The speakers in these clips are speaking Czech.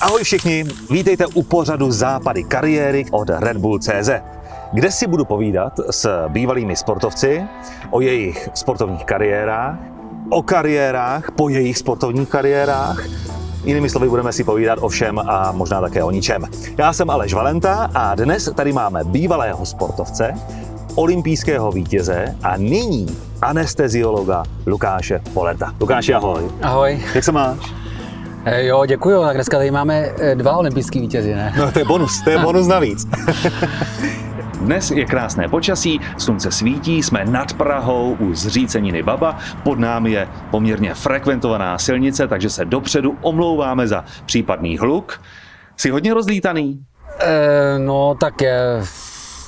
Ahoj všichni, vítejte u pořadu Západy kariéry od Red Bull CZ, kde si budu povídat s bývalými sportovci o jejich sportovních kariérách, o kariérách po jejich sportovních kariérách, Jinými slovy budeme si povídat o všem a možná také o ničem. Já jsem Aleš Valenta a dnes tady máme bývalého sportovce, olympijského vítěze a nyní anesteziologa Lukáše Poleta. Lukáši, ahoj. Ahoj. Jak se máš? E, jo, děkuji. Tak dneska tady máme eh, dva olympijský vítězi, ne? No to je bonus, to je bonus navíc. Dnes je krásné počasí, slunce svítí, jsme nad Prahou u zříceniny Baba, pod námi je poměrně frekventovaná silnice, takže se dopředu omlouváme za případný hluk. Jsi hodně rozlítaný? E, no tak je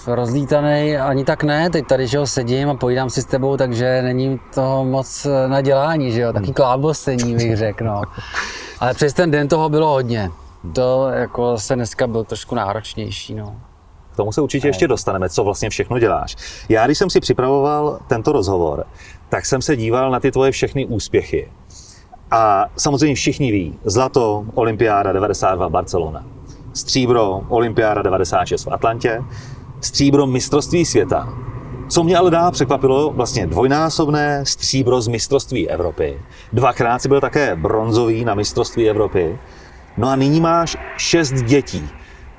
rozlítaný, ani tak ne, teď tady, že ho sedím a pojídám si s tebou, takže není toho moc na dělání, že jo, taky klábosení bych řekl, no. Ale přes ten den toho bylo hodně. To jako se dneska byl trošku náročnější, no. K tomu se určitě ještě dostaneme, co vlastně všechno děláš. Já, když jsem si připravoval tento rozhovor, tak jsem se díval na ty tvoje všechny úspěchy. A samozřejmě všichni ví, zlato, olympiáda 92 Barcelona, stříbro, olympiáda 96 v Atlantě, stříbro mistrovství světa. Co mě ale dá překvapilo, vlastně dvojnásobné stříbro z mistrovství Evropy. Dvakrát si byl také bronzový na mistrovství Evropy. No a nyní máš šest dětí.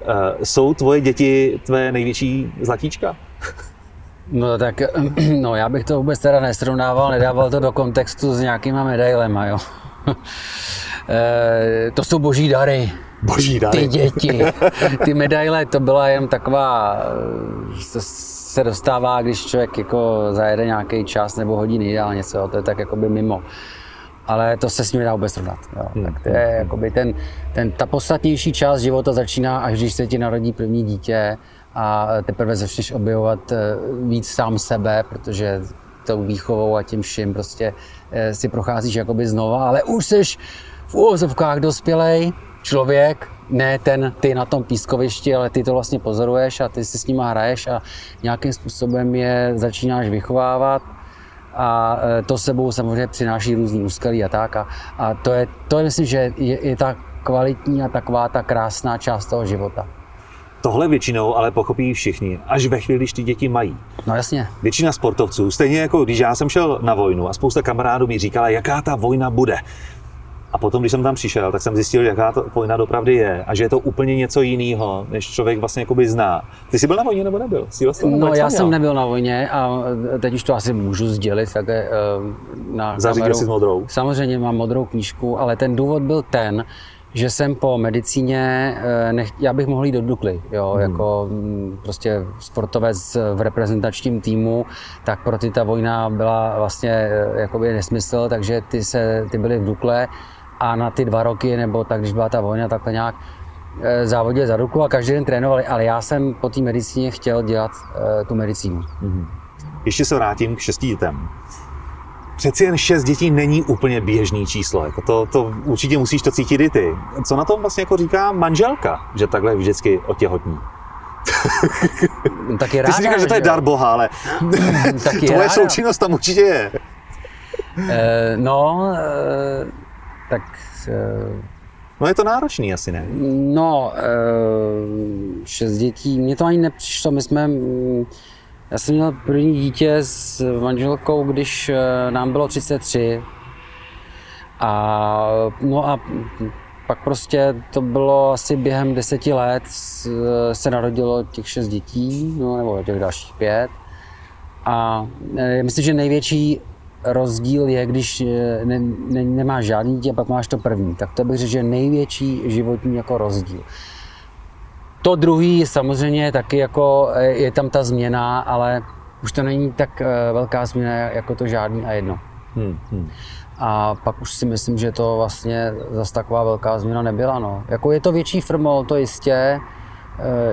Eh, jsou tvoje děti tvé největší zlatíčka? No tak, no já bych to vůbec teda nesrovnával, nedával to do kontextu s nějakýma medailema, jo. E, to jsou boží dary. Boží dary. Ty děti. Ty medaile, to byla jen taková, to se dostává, když člověk jako zajede nějaký čas nebo hodiny ideálně něco, to je tak jako by mimo ale to se s ním nedá vůbec srovnat. Jo. Hmm. Tak to je hmm. jakoby ten, ten, ta podstatnější část života začíná, až když se ti narodí první dítě a teprve začneš objevovat eh, víc sám sebe, protože tou výchovou a tím vším prostě eh, si procházíš jakoby znova, ale už jsi v úvozovkách dospělej člověk, ne ten ty na tom pískovišti, ale ty to vlastně pozoruješ a ty si s nima hraješ a nějakým způsobem je začínáš vychovávat a e, to sebou samozřejmě přináší různý úskalí a tak. A, a to, je, to je, myslím, že je, je ta kvalitní a taková ta krásná část toho života. Tohle většinou ale pochopí všichni, až ve chvíli, když ty děti mají. No jasně. Většina sportovců, stejně jako když já jsem šel na vojnu a spousta kamarádů mi říkala, jaká ta vojna bude. A potom, když jsem tam přišel, tak jsem zjistil, jaká to vojna dopravdy je a že je to úplně něco jiného, než člověk vlastně jakoby zná. Ty jsi byl na vojně nebo nebyl? Jsi vlastně, no, já jsem nebyl na vojně a teď už to asi můžu sdělit také uh, na Zařídil jsi modrou? Samozřejmě mám modrou knížku, ale ten důvod byl ten, že jsem po medicíně, eh, nech, já bych mohl jít do Dukly, jo, hmm. jako mm, prostě sportovec v reprezentačním týmu, tak pro ty ta vojna byla vlastně jakoby nesmysl, takže ty, se, ty byly v Dukle a na ty dva roky, nebo tak, když byla ta vojna, takhle nějak eh, závodě za ruku a každý den trénovali, ale já jsem po té medicíně chtěl dělat uh, tu medicínu. Mm-hmm. Ještě se vrátím k šesti dětem. Přeci jen šest dětí není úplně běžný číslo. Jako to, to určitě musíš to cítit i ty. Co na tom vlastně jako říká manželka, že takhle vždycky otěhotní? tak je ráda, Ty si říkáš, že to je dar Boha, ale tak je tvoje ráda. součinnost tam určitě je. Uh, no, tak... Uh, no je to náročný asi, ne? No, uh, šest dětí, mně to ani nepřišlo, my jsme... Já jsem měl první dítě s manželkou, když nám bylo 33. A, no a pak prostě to bylo asi během deseti let se narodilo těch šest dětí, no, nebo těch dalších pět. A myslím, že největší rozdíl je, když eh, ne, ne, nemáš žádný dítě a pak máš to první. Tak to bych řekl, že největší životní jako rozdíl. To druhý samozřejmě taky jako eh, je tam ta změna, ale už to není tak eh, velká změna jako to žádný a jedno. Hmm, hmm. A pak už si myslím, že to vlastně zase taková velká změna nebyla. No. Jako je to větší firmol, to jistě,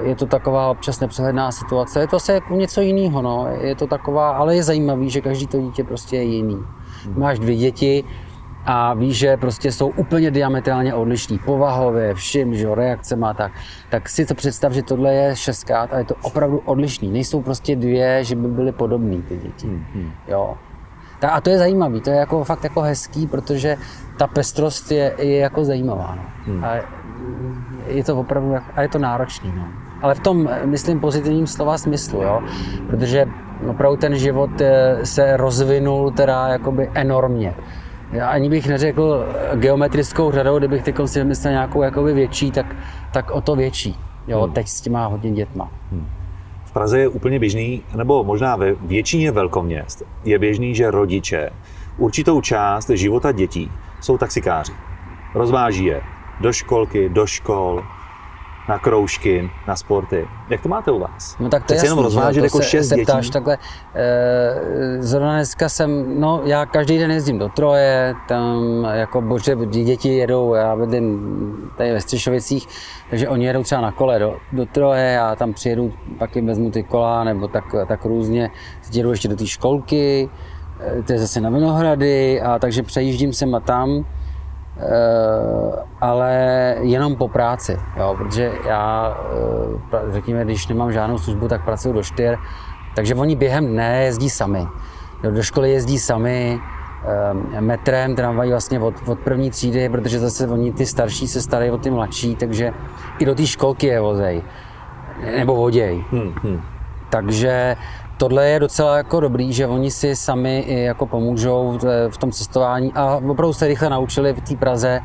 je to taková občas nepřehledná situace. Je to asi jako něco jiného, no. Je to taková, ale je zajímavý, že každý to dítě prostě je jiný. Máš dvě děti a víš, že prostě jsou úplně diametrálně odlišní. Povahově, všim, že reakce má tak. Tak si to představ, že tohle je šestkrát a je to opravdu odlišný. Nejsou prostě dvě, že by byly podobné ty děti. Hmm, Jo. a to je zajímavý, to je jako fakt jako hezký, protože ta pestrost je, je jako zajímavá. No. Hmm. A je to opravdu, a je to náročný. No. Ale v tom, myslím, pozitivním slova smyslu, jo? protože opravdu ten život eh, se rozvinul teda jakoby enormně. Já ani bych neřekl geometrickou řadou, kdybych teď si myslel nějakou jakoby větší, tak, tak o to větší. Jo, hmm. teď s těma hodně dětma. Hmm. V Praze je úplně běžný, nebo možná ve většině velkoměst, je běžný, že rodiče určitou část života dětí jsou taxikáři. Rozváží je do školky, do škol, na kroužky, na sporty. Jak to máte u vás? No tak to je jenom rozvážet jako se, šest se ptáš dětí? takhle. E, zrovna dneska jsem, no já každý den jezdím do Troje, tam jako bože, děti jedou, já bydlím tady ve Střešovicích, takže oni jedou třeba na kole do, do Troje, já tam přijedu, pak jim vezmu ty kola, nebo tak, tak různě, jedu ještě do té školky, eh, to je zase na Vinohrady, a takže přejíždím sem a tam. Eh, ale jenom po práci, jo, protože já, eh, řekněme, když nemám žádnou službu, tak pracuji do čtyř, takže oni během dne jezdí sami. Do školy jezdí sami, eh, metrem, tramvají vlastně od, od první třídy, protože zase oni ty starší se starají o ty mladší, takže i do té školky je vozej, nebo voděj. Hmm, hmm. Takže tohle je docela jako dobrý, že oni si sami i jako pomůžou v tom cestování a opravdu se rychle naučili v té Praze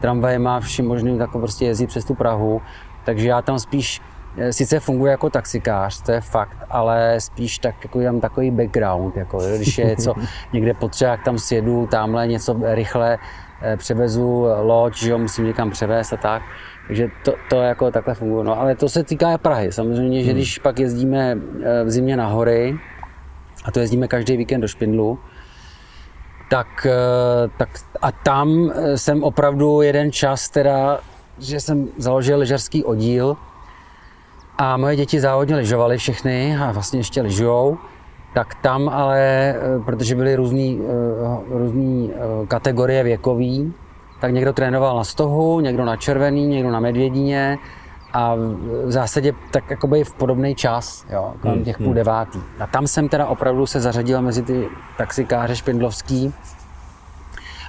tramvaje má vším možným tak prostě jezdit přes tu Prahu, takže já tam spíš eh, sice funguje jako taxikář, to je fakt, ale spíš tak, jako tam takový background, jako, když je něco někde potřeba, jak tam sjedu, tamhle něco rychle eh, převezu loď, že jo, musím někam převést a tak. Takže to, to jako takhle funguje. No, ale to se týká Prahy. Samozřejmě, že hmm. když pak jezdíme eh, v zimě na hory, a to jezdíme každý víkend do Špindlu, tak, eh, tak a tam eh, jsem opravdu jeden čas teda, že jsem založil lyžařský oddíl a moje děti závodně lyžovaly všechny a vlastně ještě lyžujou, tak tam ale, protože byly různé různý kategorie věkový, tak někdo trénoval na stohu, někdo na červený, někdo na medvědině a v zásadě tak jakoby v podobný čas, jo, kolem hmm, těch půl hmm. devátý. A tam jsem teda opravdu se zařadil mezi ty taxikáře špindlovský,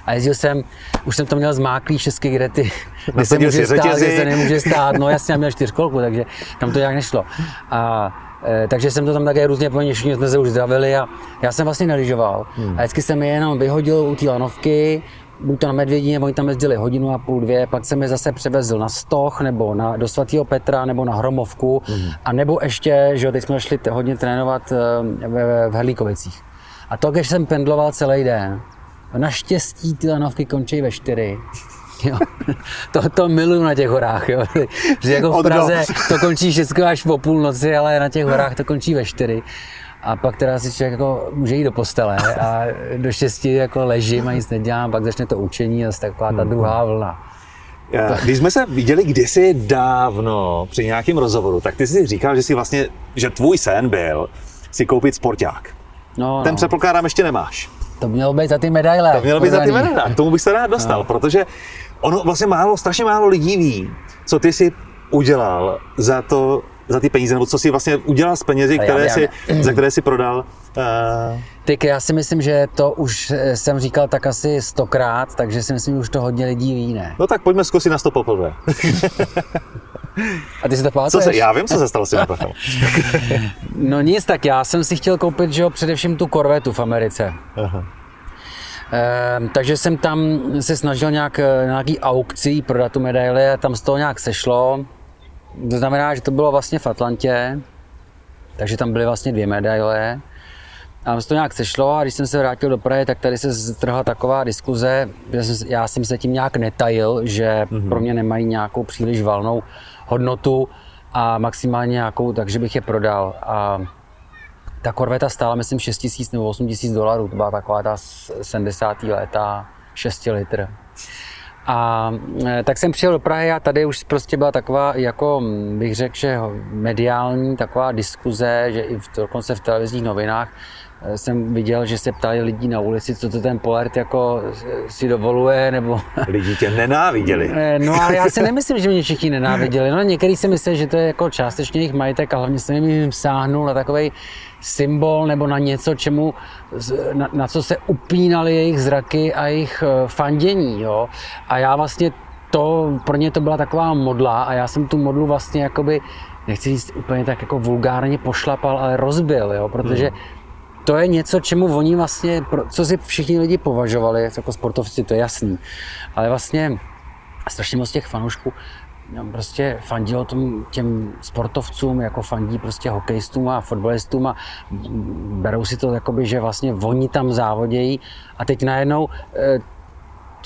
a jezdil jsem, už jsem to měl zmáklý všechny, kde ty, kde se může stát, kde se nemůže stát. No jasně, já měl čtyřkolku, takže tam to nějak nešlo. A e, takže jsem to tam také různě po všichni jsme se už zdravili a já jsem vlastně neližoval. Hmm. A vždycky jsem je jenom vyhodil u té lanovky, buď to na Medvědině, oni tam jezdili hodinu a půl, dvě, pak jsem je zase převezl na Stoch, nebo na, do svatého Petra, nebo na Hromovku, mm. a nebo ještě, že teď jsme šli hodně trénovat eh, v, v Herlíkovicích. A to, když jsem pendloval celý den, naštěstí ty lanovky končí ve čtyři. Jo. To, to miluju na těch horách, jo. že jako v Praze to končí všechno až po půlnoci, ale na těch horách to končí ve čtyři. A pak teda si člověk jako může jít do postele a do šesti jako ležím a nic nedělám, pak začne to učení a taková ta druhá vlna. Když jsme se viděli kdysi dávno při nějakém rozhovoru, tak ty jsi říkal, že si vlastně, že tvůj sen byl si koupit sporták. No, Ten no. předpokládám ještě nemáš. To mělo být za ty medaile. To mělo být za ty medaile. K tomu bych se rád dostal, no. protože ono vlastně málo, strašně málo lidí ví, co ty si udělal za to, za ty peníze, nebo co si vlastně udělal s penězi, které já, já, si, za které si prodal? Uh... Tyk, já si myslím, že to už eh, jsem říkal tak asi stokrát, takže si myslím, že už to hodně lidí ví, ne? No tak pojďme zkusit na sto poprvé. A ty si to pamatuješ? Co se, já vím, co se stalo s No nic, tak já jsem si chtěl koupit, že jo, především tu korvetu v Americe. Aha. Ehm, takže jsem tam se snažil nějak, eh, nějaký aukcí prodat tu medaili a tam z toho nějak sešlo. To znamená, že to bylo vlastně v Atlantě, takže tam byly vlastně dvě medaile. A se to nějak sešlo a když jsem se vrátil do Prahy, tak tady se strhla taková diskuze, že jsem, já jsem se tím nějak netajil, že mm-hmm. pro mě nemají nějakou příliš valnou hodnotu a maximálně nějakou, takže bych je prodal. A ta korveta stála, myslím, 6 tisíc nebo 8 tisíc dolarů, to byla taková ta 70. léta, 6 litr. A e, tak jsem přijel do Prahy a tady už prostě byla taková, jako bych řekl, že mediální taková diskuze, že i v, dokonce v televizních novinách, eh, jsem viděl, že se ptali lidí na ulici, co to ten Polert jako si dovoluje, nebo... Lidi tě nenáviděli. No ale já si nemyslím, že mě všichni nenáviděli. No některý si myslí, že to je jako částečně jejich majetek a hlavně jsem jim sáhnul na takový symbol nebo na něco, čemu, na, na co se upínali jejich zraky a jejich fandění. Jo? A já vlastně to, pro ně to byla taková modla a já jsem tu modlu vlastně jakoby, nechci říct úplně tak jako vulgárně pošlapal, ale rozbil, jo, protože hmm. to je něco, čemu oni vlastně, co si všichni lidi považovali jako sportovci, to je jasný, ale vlastně strašně moc těch fanoušků no, prostě fandilo tom, těm sportovcům, jako fandí prostě hokejistům a fotbalistům a berou si to jakoby, že vlastně oni tam závodějí a teď najednou eh,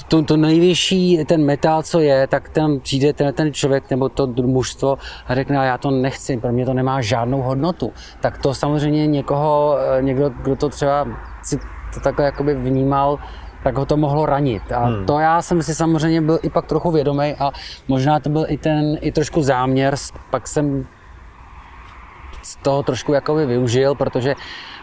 to, to nejvyšší, ten metal, co je, tak tam přijde ten, ten člověk nebo to mužstvo a řekne, já to nechci, pro mě to nemá žádnou hodnotu. Tak to samozřejmě někoho, eh, někdo, kdo to třeba si to takhle jakoby vnímal, tak ho to mohlo ranit. A hmm. to já jsem si samozřejmě byl i pak trochu vědomý a možná to byl i ten, i trošku záměr, pak jsem z toho trošku jakoby využil, protože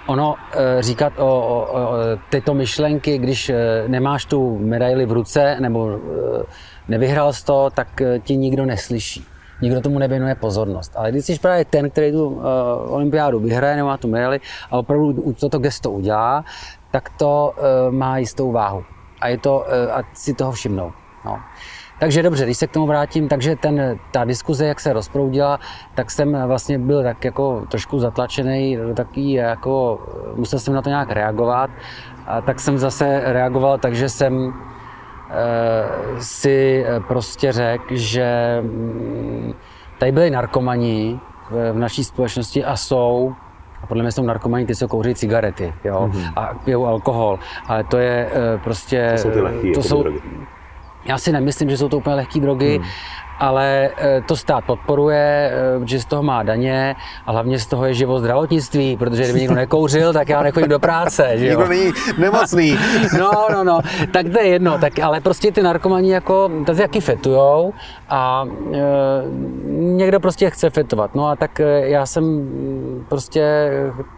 ono eh, říkat o, o, o tyto myšlenky, když eh, nemáš tu medaili v ruce nebo eh, nevyhrál jsi to, tak ti nikdo neslyší. Nikdo tomu nevěnuje pozornost. Ale když jsi právě ten, který tu uh, olympiádu vyhraje nebo má tu medaili a opravdu toto gesto udělá, tak to uh, má jistou váhu. A je to, uh, a si toho všimnou. No. Takže dobře, když se k tomu vrátím, takže ten, ta diskuze, jak se rozproudila, tak jsem vlastně byl tak jako trošku zatlačený, takový jako, musel jsem na to nějak reagovat. A tak jsem zase reagoval, takže jsem e, si prostě řekl, že mm, tady byli narkomani v naší společnosti a jsou a podle mě jsou narkomani ty, co kouří cigarety jo? Mm-hmm. a pijou alkohol. Ale to je e, prostě... To jsou ty lehký, to jsou, drogy. Já si nemyslím, že jsou to úplně lehké drogy, hmm. Ale eh, to stát podporuje, eh, že z toho má daně a hlavně z toho je život zdravotnictví, protože kdyby někdo nekouřil, tak já nechodím do práce. Že jo? Nikdo není nemocný. no, no, no, tak to je jedno, tak, ale prostě ty narkomani jako, tady jaký fetujou a e, někdo prostě chce fetovat. No a tak já jsem prostě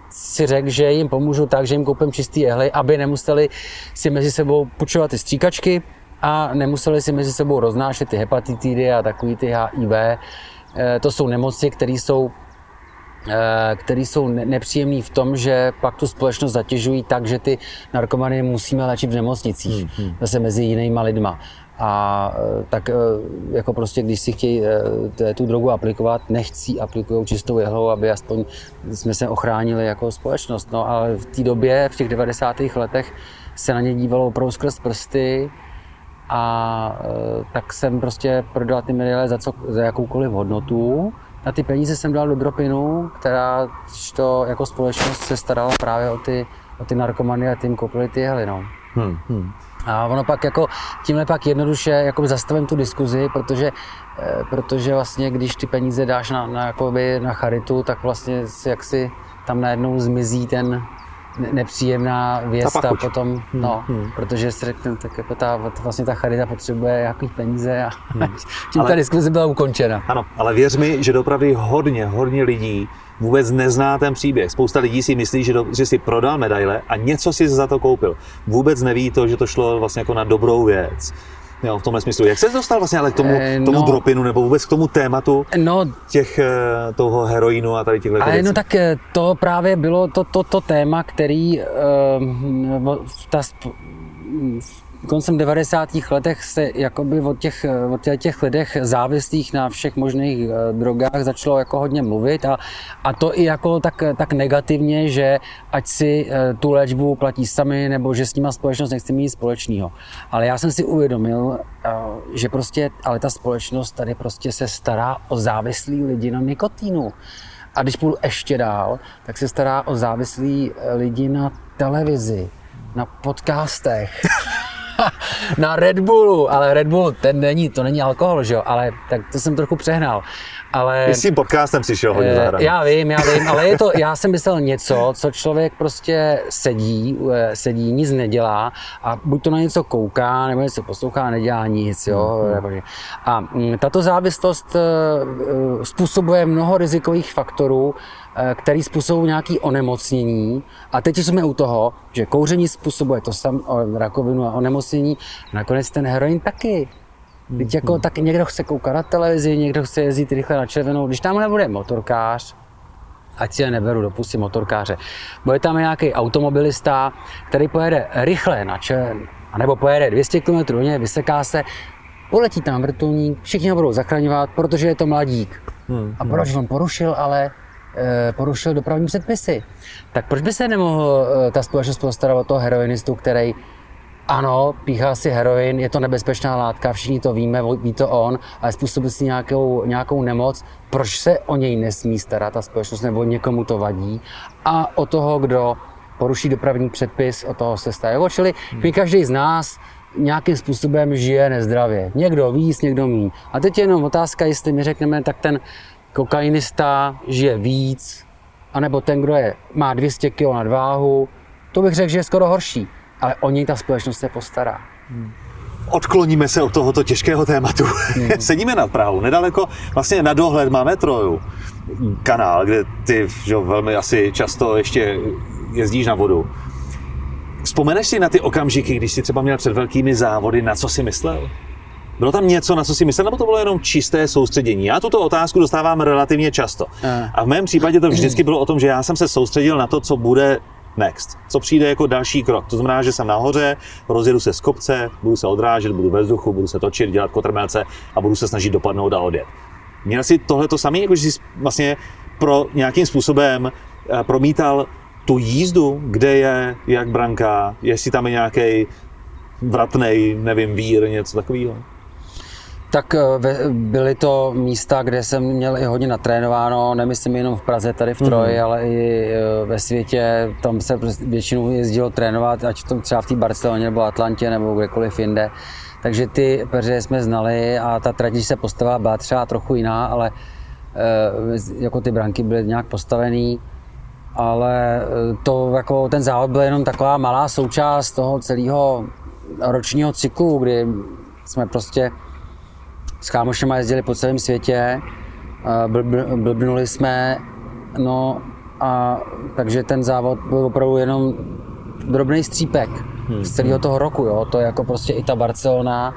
si řekl, že jim pomůžu tak, že jim koupím čistý jehly, aby nemuseli si mezi sebou půjčovat ty stříkačky, a nemuseli si mezi sebou roznášet ty hepatitidy a takový ty HIV. Eh, to jsou nemoci, které jsou eh, který jsou nepříjemný v tom, že pak tu společnost zatěžují tak, že ty narkomany musíme léčit v nemocnicích, hmm, hmm. zase mezi jinýma lidma. A eh, tak jako prostě, když si chtějí tu drogu aplikovat, nechcí aplikují čistou jehlou, aby aspoň jsme se ochránili jako společnost. No ale v té době, v těch 90. letech, se na ně dívalo opravdu skrz prsty, a e, tak jsem prostě prodal ty medaile za, co, za jakoukoliv hodnotu. A ty peníze jsem dal do Dropinu, která to jako společnost se starala právě o ty, o ty narkomany a tím koupili ty jehly. No. Hmm, hmm. A ono pak jako, tímhle pak jednoduše jako zastavím tu diskuzi, protože, e, protože vlastně když ty peníze dáš na, na, jakoby na charitu, tak vlastně si, jak si tam najednou zmizí ten, nepříjemná věc ta potom, hmm, no, hmm. protože si řekne, tak jako ta, vlastně ta charita potřebuje jaký peníze a hmm. tím ale, ta diskuze byla ukončena. Ano, ale věř mi, že dopravy hodně, hodně lidí vůbec nezná ten příběh. Spousta lidí si myslí, že, do, že si prodal medaile a něco si za to koupil. Vůbec neví to, že to šlo vlastně jako na dobrou věc. Jo, v tomhle smyslu. Jak se dostal vlastně ale k tomu, eh, tomu no, dropinu nebo vůbec k tomu tématu no, těch, eh, toho heroinu a tady těchto ale věcí? No tak eh, to právě bylo to, to, to téma, který uh, ta, koncem 90. letech se jakoby od těch, od těch lidech závislých na všech možných eh, drogách začalo jako hodně mluvit a, a to i jako tak, tak negativně, že ať si eh, tu léčbu platí sami nebo že s nima společnost nechce mít společného. Ale já jsem si uvědomil, eh, že prostě, ale ta společnost tady prostě se stará o závislý lidi na nikotínu. A když půjdu ještě dál, tak se stará o závislý lidi na televizi, na podcastech. na Red Bullu, ale Red Bull, ten není, to není alkohol, že jo, ale tak to jsem trochu přehnal. Ale, Ty s tím podcastem si šel hodně Eh, zahrát. Já vím, já vím, ale je to, já jsem myslel něco, co člověk prostě sedí, eh, sedí, nic nedělá a buď to na něco kouká, nebo něco poslouchá, nedělá nic, jo. Hmm, že- A mm, tato závislost eh, způsobuje mnoho rizikových faktorů, který způsobují nějaké onemocnění. A teď jsme u toho, že kouření způsobuje to sam, rakovinu a onemocnění, nakonec ten heroin taky. Teď jako, tak někdo chce koukat na televizi, někdo chce jezdit rychle na červenou. Když tam nebude motorkář, ať si je neberu, dopustím motorkáře, bude tam nějaký automobilista, který pojede rychle na čer, nebo pojede 200 km hodně, vyseká se, poletí tam vrtulník, všichni ho budou zachraňovat, protože je to mladík. Hmm, A proč on porušil, ale eh, porušil dopravní předpisy. Tak proč by se nemohl eh, ta společnost postarat o toho heroinistu, který ano, píchá si heroin, je to nebezpečná látka, všichni to víme, ví to on, ale způsobil si nějakou, nějakou nemoc. Proč se o něj nesmí starat ta společnost, nebo někomu to vadí? A o toho, kdo poruší dopravní předpis, o toho se. Jo, Čili my každý z nás nějakým způsobem žije nezdravě. Někdo víc, někdo míň. A teď je jenom otázka, jestli my řekneme, tak ten kokainista žije víc, anebo ten, kdo je, má 200 kg nadváhu, to bych řekl, že je skoro horší. Ale o něj ta společnost se postará. Odkloníme se od tohoto těžkého tématu. Sedíme nad Prahou, nedaleko, vlastně na dohled máme Troju, kanál, kde ty že, velmi asi často ještě jezdíš na vodu. Vzpomeneš si na ty okamžiky, když jsi třeba měl před velkými závody, na co jsi myslel? Bylo tam něco, na co si myslel, nebo to bylo jenom čisté soustředění? Já tuto otázku dostávám relativně často. Eh. A v mém případě to vždycky bylo o tom, že já jsem se soustředil na to, co bude next, co přijde jako další krok. To znamená, že jsem nahoře, rozjedu se z kopce, budu se odrážet, budu ve vzduchu, budu se točit, dělat kotrmelce a budu se snažit dopadnout a odjet. Měl jsi tohle to samé, jako že jsi vlastně pro nějakým způsobem eh, promítal tu jízdu, kde je, jak branka, jestli tam je nějaký vratnej, nevím, vír, něco takového. Tak eh, byly to místa, kde jsem měl i hodně natrénováno, nemyslím jenom v Praze, tady v Troji, ale i eh, ve světě. Tam se prostě většinou jezdilo trénovat, ať v tom třeba v té Barceloně nebo Atlantě nebo kdekoliv jinde. Takže ty peře jsme znali a ta trať, když se postavila, byla třeba trochu jiná, ale eh, jako ty branky byly nějak postavený. Ale to jako ten závod byl jenom taková malá součást toho celého ročního cyklu, kdy jsme prostě s kámošema jezdili po celém světě, blbnuli jsme, no a takže ten závod byl opravdu jenom drobný střípek z celého toho roku, jo, to je jako prostě i ta Barcelona,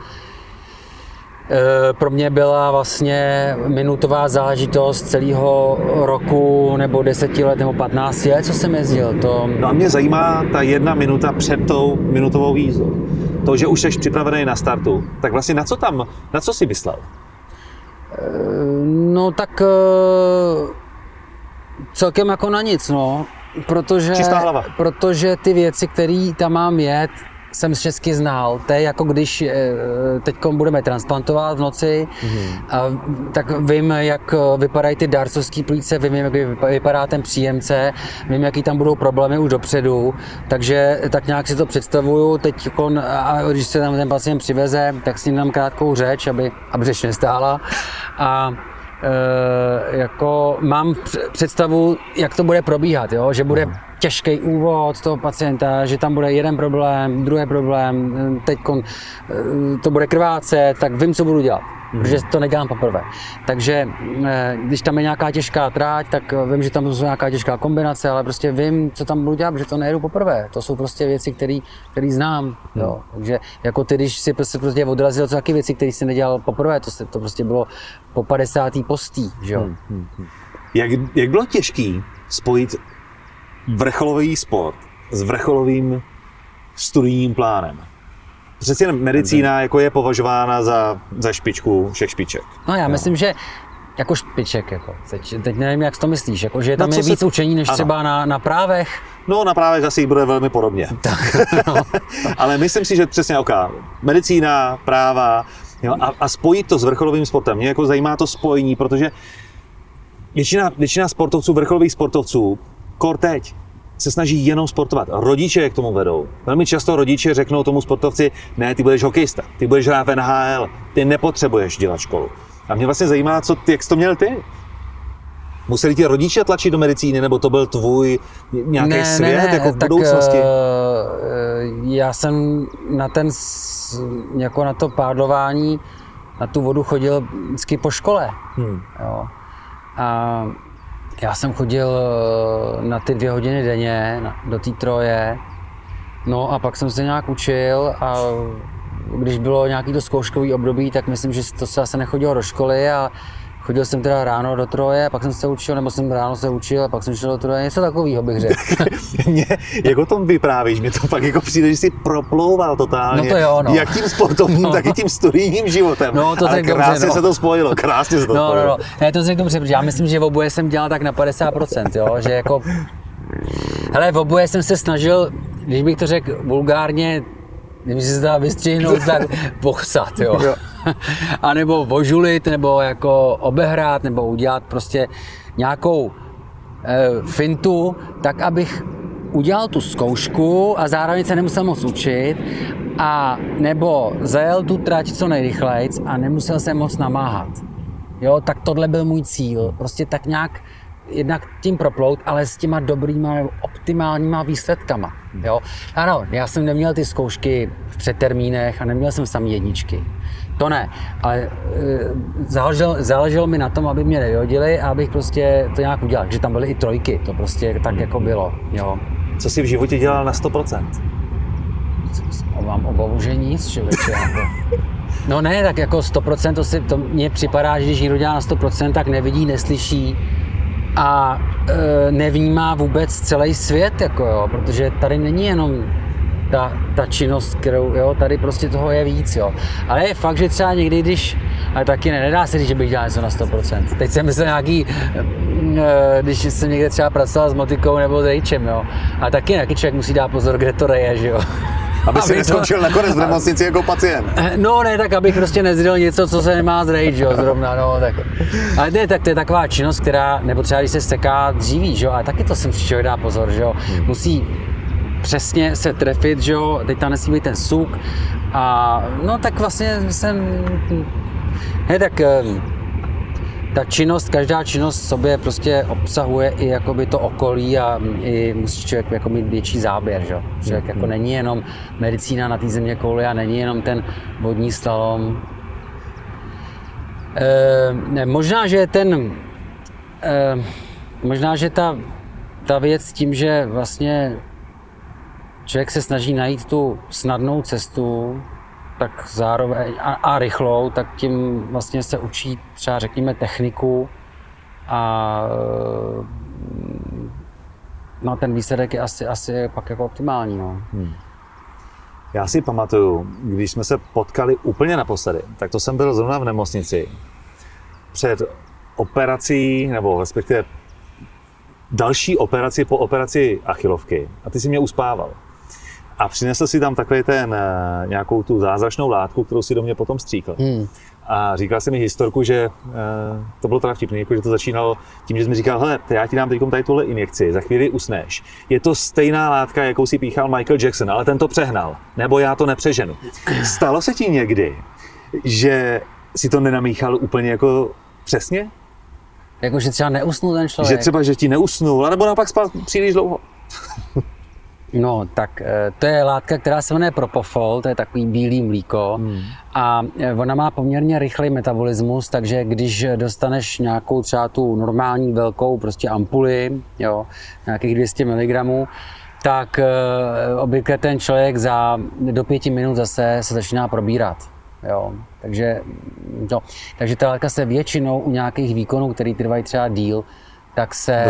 e, pro mě byla vlastně minutová záležitost celého roku nebo deseti let nebo 15 let, co jsem jezdil. To, No a mě zajímá ta jedna minuta před tou minutovou jízdou. To, že už jsi připravený na startu, tak vlastně na co tam, na co jsi myslel? No tak eh, celkem jako na nic, no. Protože, Čistá hlava. protože ty věci, které tam mám jet, jsem všechny znal. To je jako když teď budeme transplantovat v noci, Mhm. a, tak vím, jak vypadají ty dárcovské plíce, vím, jak vypa- vypadá ten příjemce, vím, jaký tam budou problémy už dopředu, takže tak nějak si to představuju. Teď a když se tam ten pacient přiveze, tak s ním dám krátkou řeč, aby, aby řeč nestála. A e, jako mám pře- představu, jak to bude probíhat, jo? že bude těžký úvod toho pacienta, že tam bude jeden problém, druhý problém, teď to bude krvácet, tak vím, co budu dělat, protože to nedělám poprvé. Takže e, když tam je nějaká těžká tráť, tak vím, že tam jsou nějaká těžká kombinace, ale prostě vím, co tam budu dělat, protože to nejedu poprvé. To jsou prostě věci, které znám. Jo. Takže jako ty, když si prostě, prostě odrazil, to jsou taky věci, které jsi nedělal poprvé, to, se, to prostě bylo po 50. postý, že jo. Jak, jak bylo těžký spojit vrcholový sport s vrcholovým studijním plánem? Přeci jen medicína jako je považována za, za špičku všech špiček. No já myslím, že jako špiček, jako. Teď, teď nevím, jak to myslíš, jako, že tam No, je víc se- učení, než ano. třeba na, na právech. No na právech asi bude velmi podobně. Tak, no. Ale myslím si, že přesně OK. Medicína, práva jo, a, a spojit to s vrcholovým sportem. Mě jako zajímá to spojení, protože většina, většina sportovců, vrcholových sportovců, kor teď, se snaží jenom sportovat. Rodiče je k tomu vedou. Velmi často rodiče řeknou tomu sportovci, ne, ty budeš hokejista, ty budeš hrát v NHL, ty nepotřebuješ dělat školu. A mě vlastně zajímá, co, jak jsi to měl ty? Museli ti rodiče tlačit do medicíny, nebo to byl tvůj nějaký ne, svět ne, ne, jako v tak, budoucnosti? Uh, já jsem na ten, jako na to pádlování, na tu vodu chodil vždycky po škole. Hmm. Jo. A já jsem chodil eh, na ty dvě hodiny denně do té troje. No a pak jsem se nějak učil a když bylo nějaký to zkouškový období, tak myslím, že to se zase nechodilo do školy a chodil jsem teda ráno do troje, pak jsem se učil, nebo jsem ráno se učil a pak jsem šel do troje, něco takového bych řekl. Mě, jak o tom vyprávíš, mě to fakt jako přijde, že jsi proplouval totálně. No to jo, no. Jak tím sportovním, No. tak i tím studijním životem. No, to Ale řekl dobře, krásně no. se to spojilo, krásně se to No, no, spojilo. no. Ne, to řeknu dobře, protože já myslím, že v oboje jsem dělal tak na 50%, jo, že jako... Hele, v oboje jsem se snažil, když bych to řekl vulgárně, kdyby se dá vystřihnout, tak pochsat, jo. Jo. A nebo vožulit, nebo jako obehrát, nebo udělat prostě nějakou eh, fintu, tak abych udělal tu zkoušku a zároveň se nemusel moc učit a nebo zajel tu trať co nejrychleji a nemusel se moc namáhat. Jo, tak tohle byl můj cíl. Prostě tak nějak jednak tím proplout, ale s těma dobrýma, optimálníma výsledkama. Jo. Ano, já jsem neměl ty zkoušky v předtermínech a neměl jsem samý jedničky. To ne, ale e, záleželo, záleželo mi na tom, aby mě nevyhodili a abych prostě to nějak udělal. Že tam byly i trojky, to prostě tak jako bylo. Jo. Co jsi v životě dělal na 100%? Mám obavu, že nic, člověče. Jako. No ne, tak jako 100% to, si, to mně připadá, že když někdo dělá na 100%, tak nevidí, neslyší a e, nevnímá vůbec celý svět, jako jo, protože tady není jenom ta, ta činnost, kterou, jo, tady prostě toho je víc, jo. Ale je fakt, že třeba někdy, když, ale taky ne, nedá se říct, že bych dělal něco na 100%. Teď jsem myslel nějaký, e, když jsem někde třeba pracoval s motikou nebo s rejčem, jo. A taky taky člověk musí dát pozor, kde to reje, že jo. Aby si Aby to- neskončil nakonec v nemocnici jako pacient. Eh, No ne, tak abych prostě nezdělal něco, co se nemá zrejt, jo, zrovna, no, tak. Ale ne, tak to je taková činnost, která, nebo třeba když se seká dříví, že jo, a taky to jsem si člověk dá pozor, že jo, musí přesně se trefit, že jo, teď tam nesmí být ten suk a no tak vlastně jsem, ne, tak eh, ta činnost, každá činnost v sobě prostě obsahuje i jakoby to okolí a i musí člověk jako mít větší záběr, že? jo. Člověk jako není jenom medicína na té země kouli a není jenom ten vodní slalom. E, ne, možná, že ten, e, možná, že ta, ta věc s tím, že vlastně člověk se snaží najít tu snadnou cestu, tak zároveň a, a rychlou, tak tím vlastně se učí třeba řekněme techniku a no ten výsledek je asi, asi pak jako optimální. No. Já si pamatuju, když jsme se potkali úplně naposledy, tak to jsem byl zrovna v nemocnici před operací, nebo respektive další operaci po operaci achilovky a ty si mě uspával. A přinesl si tam takový ten, eh, nějakou tu zázračnou látku, kterou si do mě potom stříkl. Hmm. A říkal jsem mi historku, že e, to bylo teda vtipný, jako že to začínalo tím, že jsi mi říkal, hele, já ti dám teď tady tuhle injekci, za chvíli usneš. Je to stejná látka, jakou si píchal Michael Jackson, ale ten to přehnal, nebo já to nepřeženu. Stalo se ti někdy, že si to nenamíchal úplně jako přesně? Jakože třeba neusnul ten člověk. Že třeba, že ti neusnul, anebo naopak spal příliš dlouho? No, tak eh, to je látka, která se jmenuje Propofol, to je takový bílý mlíko Hmm. a eh, ona má poměrně rychlý metabolismus, takže když dostaneš nějakou třeba tu normální velkou prostě ampuli, jo, nějakých 200 mg, tak eh, obvykle ten člověk za do pěti minut zase se začíná probírat. Jo. Takže, no, takže ta látka se většinou u nějakých výkonů, které trvají třeba díl, tak se,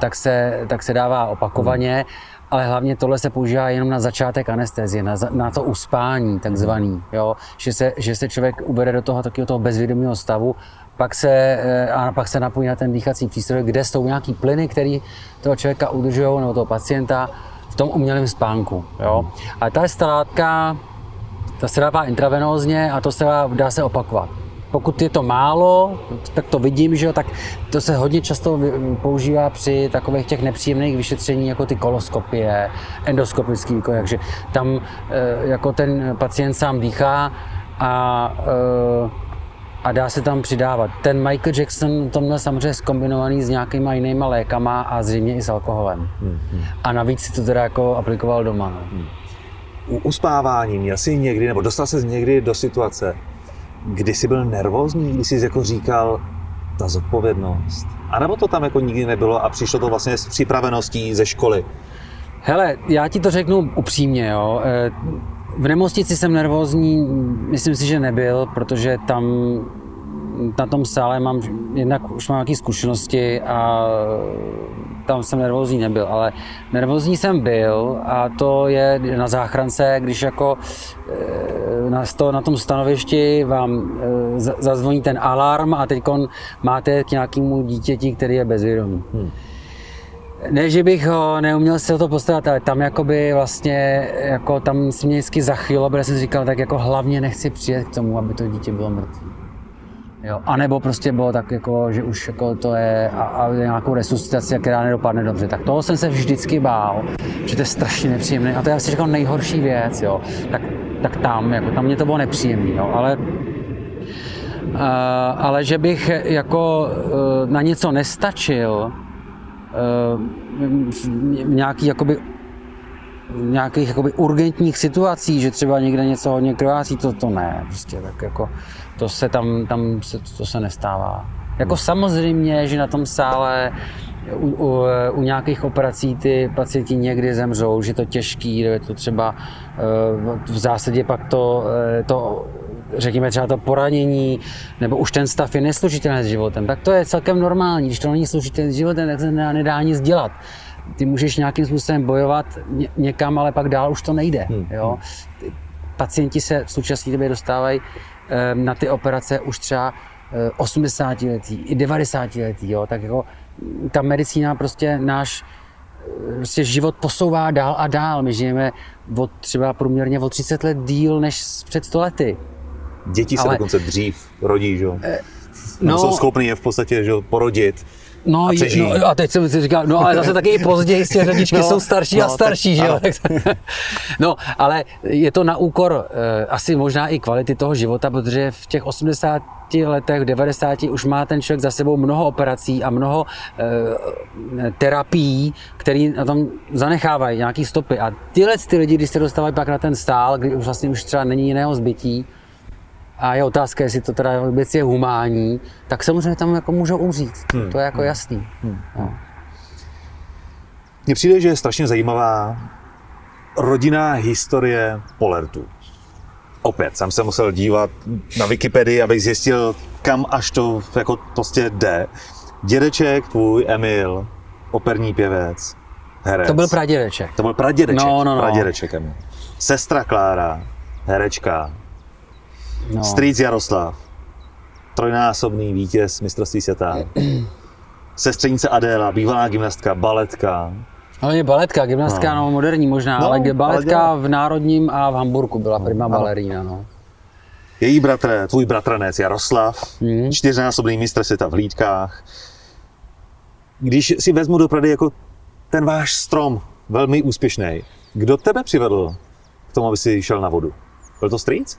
tak se, tak se dává opakovaně, ale hlavně tohle se používá jenom na začátek anestezie, na, na to uspání takzvaný, jo? Že, se, že se člověk uvede do toho takového toho bezvědomého stavu, pak se, eh, a pak se napojí na ten dýchací přístroj, kde jsou nějaký plyny, které toho člověka udržují, nebo toho pacienta v tom umělém spánku. Jo? A ta látka, ta se dává intravenózně a to se dá, dá se opakovat. Pokud je to málo, tak to vidím, že jo, tak to se hodně často používá při takových těch nepříjemných vyšetření, jako ty koloskopie, endoskopický výkon, takže tam eh, jako ten pacient sám dýchá a eh, a dá se tam přidávat. Ten Michael Jackson to měl samozřejmě zkombinovaný s nějakýma jinýma lékama a zřejmě i s alkoholem. Hmm, hmm. A navíc si to teda jako aplikoval doma. No. Hmm. U uspávání měl jsi někdy, nebo dostal se někdy do situace, kdy jsi byl nervózní, když jsi jako říkal, ta zodpovědnost. A nebo to tam jako nikdy nebylo a přišlo to vlastně s připraveností ze školy? Hele, já ti to řeknu upřímně, jo. Eh, v nemocnici jsem nervózní, myslím si, že nebyl, protože tam na tom sále mám jednak už mám nějaké zkušenosti a tam jsem nervózní nebyl, ale nervózní jsem byl a to je na záchrance, když jako eh, na, to, na tom stanovišti vám eh, zazvoní ten alarm a teď máte k nějakému dítěti, který je bezvědomý. Hmm. Ne, že bych ho neuměl se o to postarat, ale tam jakoby vlastně, jako tam si mě vždycky zachylo, protože jsem si říkal, tak jako hlavně nechci přijet k tomu, aby to dítě bylo mrtvé. Jo. A nebo prostě bylo tak, jako, že už jako to je a, a nějakou resuscitaci, která nedopadne dobře. Tak toho jsem se vždycky bál, že to je strašně nepříjemné. A to je asi jako nejhorší věc, jo. Tak, tak tam, jako, tam mě to bylo nepříjemné, jo. Ale Uh, ale že bych jako uh, na něco nestačil, uh, nějaký jakoby nějakých jakoby urgentních situací, že třeba někde něco hodně krvácí, to, to ne, prostě tak jako to se tam, tam se, to se nestává. Jako samozřejmě, že na tom sále u, u, u nějakých operací ty pacienti někdy zemřou, že to těžký, je to třeba eh, v zásadě pak to, eh, to řekněme třeba to poranění, nebo už ten stav je neslužitelný s životem, tak to je celkem normální. Když to není služitelný s životem, tak se nedá, nedá nic dělat. Ty můžeš nějakým způsobem bojovat někam, ale pak dál už to nejde. Hmm. Jo? Pacienti se v současné době dostávají Ehm, na ty operace už třeba 80 eh, letý, i 90 letý, jo, tak jako ta medicína prostě náš eh, prostě život posouvá dál a dál. My žijeme od, třeba průměrně o 30 let díl než před 100 lety. Děti se Ale, dokonce dřív rodí, že jo? Eh, no, jsou schopni je v podstatě že, porodit No, a, no, a teď jsem si říkal, no ale zase taky i později ty řadičky no, jsou starší no, a starší, tak, že jo? no, ale je to na úkor eh, asi možná i kvality toho života, protože v těch 80 letech, 90 už má ten člověk za sebou mnoho operací a mnoho eh, terapií, které na tom zanechávají nějaký stopy. A tyhle ty lidi, když se dostávají pak na ten stál, kdy už vlastně už třeba není jiného zbytí, a je otázka, jestli to teda vůbec je humánní, tak samozřejmě tam jako můžou umřít. Hmm. To je jako hmm. jasný. Hmm. No. Mně přijde, že je strašně zajímavá rodinná historie Polertu. Opět jsem se musel dívat na Wikipedii, abych zjistil, kam až to jako prostě jde. Dědeček tvůj, Emil, operní pěvec, herec. To byl pradědeček. To byl pradědeček. No, no, no. Pradědeček Emil. Sestra Klára, herečka, No. Strýc Jaroslav, trojnásobný vítěz mistrovství světa. Sestřenice Adéla, bývalá gymnastka, baletka. je baletka, gymnastka no. no moderní možná, no, ale baletka ale v Národním a v Hamburku byla no, prima balerína. No. Její bratr, tvůj bratranec Jaroslav, hmm. čtyřnásobný mistr světa v hlídkách. Když si vezmu do Prady jako ten váš strom, velmi úspěšný, kdo tebe přivedl k tomu, aby si šel na vodu? Byl to strýc?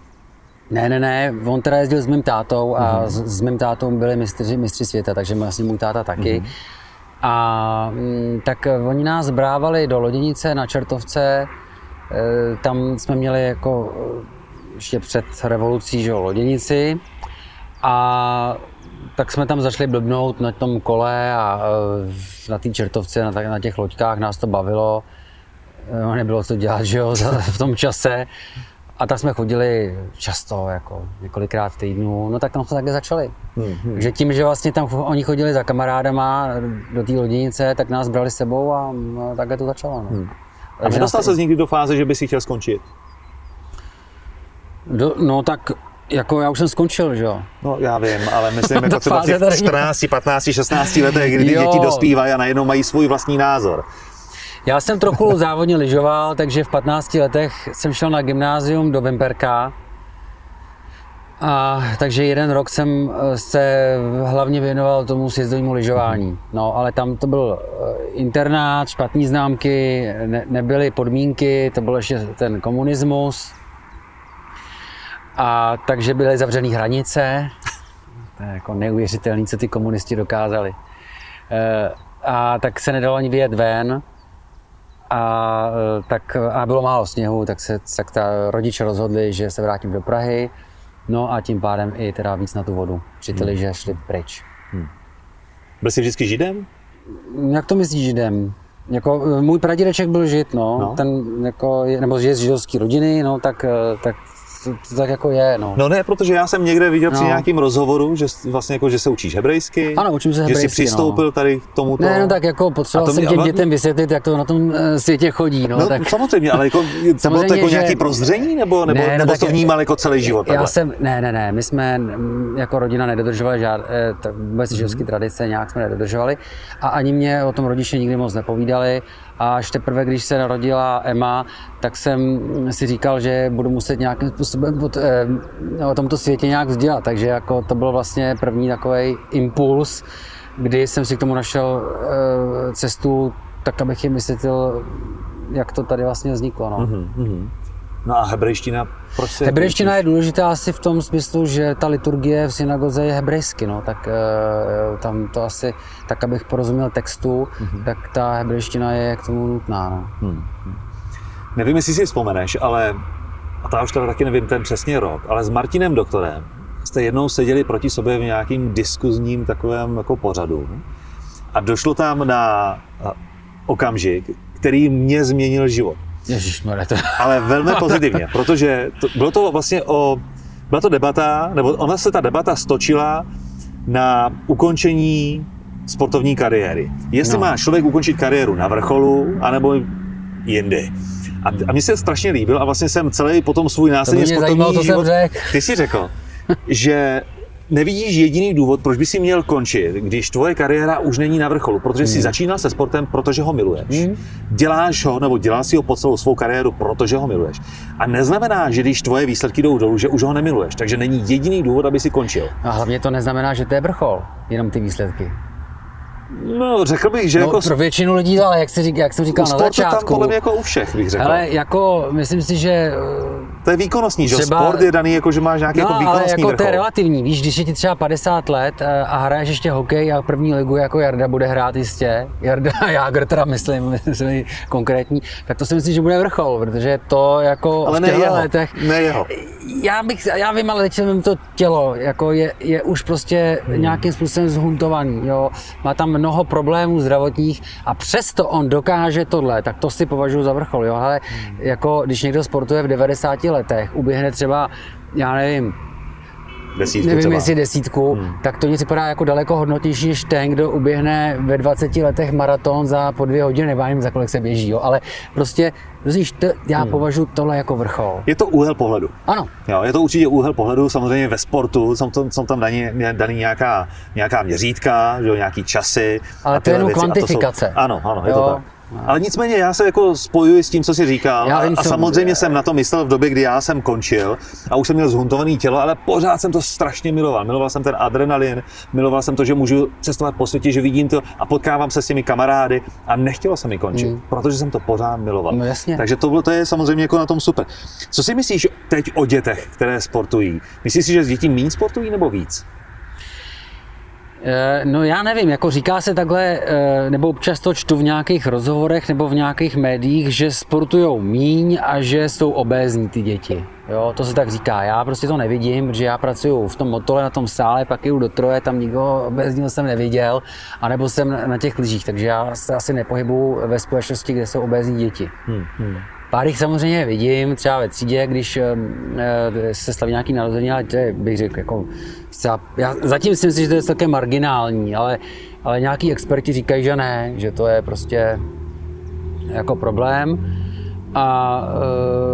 Ne, ne, ne, on teda jezdil s mým tátou a mm-hmm. s, s mým tátou byli mistři, mistři světa, takže vlastně můj táta taky. Mm-hmm. A mm, tak oni nás brávali do loděnice na Čertovce, e, tam jsme měli jako e, ještě před revolucí že, loděnici a tak jsme tam začali blbnout na tom kole a na té čertovce, na, na těch loďkách nás to bavilo. Nebylo co dělat, že jo, v tom čase. A tak jsme chodili často, jako několikrát v týdnu, no tak tam jsme také začali. Hmm. Že tím, že vlastně tam oni chodili za kamarádama do té loděnice, tak nás brali s sebou a no, takhle to začalo. No. Hmm. A nedostal se z někdy do fáze, že by si chtěl skončit? Do, no tak jako já už jsem skončil, že jo? No já vím, ale myslím jako třeba v 14, 15, 16 letech, kdy ty děti dospívají a najednou mají svůj vlastní názor. Já jsem trochu závodně lyžoval, takže v 15 letech jsem šel na gymnázium do Vemperka. A takže jeden rok jsem eh, se hlavně věnoval tomu sjezdovému lyžování. No, ale tam to byl eh, internát, špatné známky, ne, nebyly podmínky, to byl ještě ten komunismus. A takže byly zavřené hranice. To je jako neuvěřitelné, co ty komunisti dokázali. Eh, a tak se nedalo ani vyjet ven. A, tak, a bylo málo sněhu, tak se tak ta rodiče rozhodli, že se vrátím do Prahy No a tím pádem i teda víc na tu vodu. Že ty hmm. šli pryč. Hmm. Byl jsi vždycky židem? Jak to myslíš židem? Jako, eh, můj pradědeček byl žid, no. no. Ten, jako, nebo je z židovské rodiny, no, tak, eh, tak to, tak jako je, no. No ne, protože já jsem někde viděl no. při nějakým rozhovoru, že vlastně jako, že se učíš hebrejsky. Ano, učím se hebrejsky, Že jsi přistoupil no. tady k tomuto. Ne, no tak jako potřeboval jsem těm ale... dětem vysvětlit, jak to na tom eh, světě chodí, no. no tak... samozřejmě, ale jako, samozřejmě, bylo to jako že... nějaký prozření, nebo, nebo, nebo, no, nebo to vnímal jako celý život? Já jsem, ne, ne, ne, my jsme jako rodina nedodržovali žád, eh, vůbec židovské tradice, nějak jsme nedodržovali a ani mě o tom rodiče nikdy moc nepovídali a až teprve, když se narodila Emma, tak jsem si říkal, že budu muset nějakým způsobem pod, eh, o tomto světě nějak vzdělat. Takže jako to byl vlastně první takový impuls, kdy jsem si k tomu našel eh, cestu, tak abych jim vysvětlil, jak to tady vlastně vzniklo. No. Mm-hmm. No a hebrejština, proč se Hebrejština je důležitá asi v tom smyslu, že ta liturgie v synagoze je hebrejsky, no, tak e, tam to asi, tak abych porozuměl textu, mm-hmm. tak ta hebrejština je k tomu nutná, no. Hmm. Nevím, jestli si vzpomeneš, ale, a to já už teda taky nevím ten přesně rok, ale s Martinem doktorem jste jednou seděli proti sobě v nějakým diskuzním takovém jako pořadu a došlo tam na okamžik, který mě změnil život. Ježišmarja, to... Ale velmi pozitivně, protože to, bylo to vlastně o, byla to debata, nebo ona se ta debata stočila na ukončení sportovní kariéry. Jestli no. má člověk ukončit kariéru na vrcholu, anebo jindy. A, a mně se strašně líbil a vlastně jsem celý potom svůj následně sportovní zajímalo, život... Ty jsi řekl, že nevidíš jediný důvod, proč by si měl končit, když tvoje kariéra už není na vrcholu, protože jsi hmm. začínal se sportem, protože ho miluješ. Hmm. Děláš ho, nebo děláš si ho po celou svou kariéru, protože ho miluješ. A neznamená, že když tvoje výsledky jdou dolů, že už ho nemiluješ. Takže není jediný důvod, aby si končil. A hlavně to neznamená, že to je vrchol, jenom ty výsledky. No, řekl bych, že no, jako... pro většinu lidí, ale jak, se říká, jak jsem říkal na začátku... tam podle mě jako u všech, bych řekl. Ale jako, myslím si, že... To je výkonnostní, že třeba... sport je daný jako, že máš nějaký no, jako výkonnostní ale jako vrchol. to je relativní, víš, když je ti třeba 50 let eh, a hraješ ještě hokej a první ligu jako Jarda bude hrát jistě, Jarda Jágr teda myslím, myslím konkrétní, tak to si myslím, že bude vrchol, protože to jako ale v ne jeho, letech... Ne jeho. Já bych, já vím, ale teď jsem to tělo, jako je, je už prostě hmm. nějakým způsobem zhuntovaný, jo. Má tam mnoho problémů zdravotních a přesto on dokáže tohle, tak to si považuji za vrchol. Jo? Ale hmm. jako když někdo sportuje v 90 letech, uběhne třeba, já nevím, Desítku nevím třeba. jestli desítku, hmm. tak to něco připadá jako daleko hodnotnější než ten, kdo uběhne ve 20 letech maraton za po dvě hodiny, nevím za kolik se běží, jo, ale prostě, rozumíš, to, já hmm. považuji tohle jako vrchol. Je to úhel pohledu. Ano. Jo, je to určitě úhel pohledu, samozřejmě ve sportu jsou, to, jsou tam daný, daný nějaká, nějaká měřítka, že jo, nějaký časy. Ale to je jenom kvantifikace. Jsou, ano, ano, je jo. to tak. Ale nicméně já se jako spojuji s tím, co jsi říkal. Já a, a samozřejmě jsem na to myslel v době, kdy já jsem končil a už jsem měl zhuntované tělo, ale pořád jsem to strašně miloval. Miloval jsem ten adrenalin, miloval jsem to, že můžu cestovat po světě, že vidím to a potkávám se s těmi kamarády a nechtělo se mi končit, mm. protože jsem to pořád miloval. No jasně. Takže to, to je samozřejmě jako na tom super. Co si myslíš teď o dětech, které sportují? Myslíš si, že z dětí méně sportují nebo víc? Eh, no já nevím, jako říká se takhle, eh, nebo občas to čtu v nějakých rozhovorech nebo v nějakých médiích, že sportujou míň a že jsou obézní ty děti. Jo, to se tak říká. Já prostě to nevidím, protože já pracuji v tom motole, na tom sále, pak jdu do troje, tam nikoho obézního jsem neviděl, anebo jsem na těch lyžích, takže já se asi nepohybuju ve společnosti, kde jsou obézní děti. Hmm, hmm. Pár jich samozřejmě vidím, třeba ve třídě, když e, se slaví nějaký narození, ale to je, bych řekl, jako, já zatím si myslím, že to je také marginální, ale, ale nějaký experti říkají, že ne, že to je prostě jako problém. A,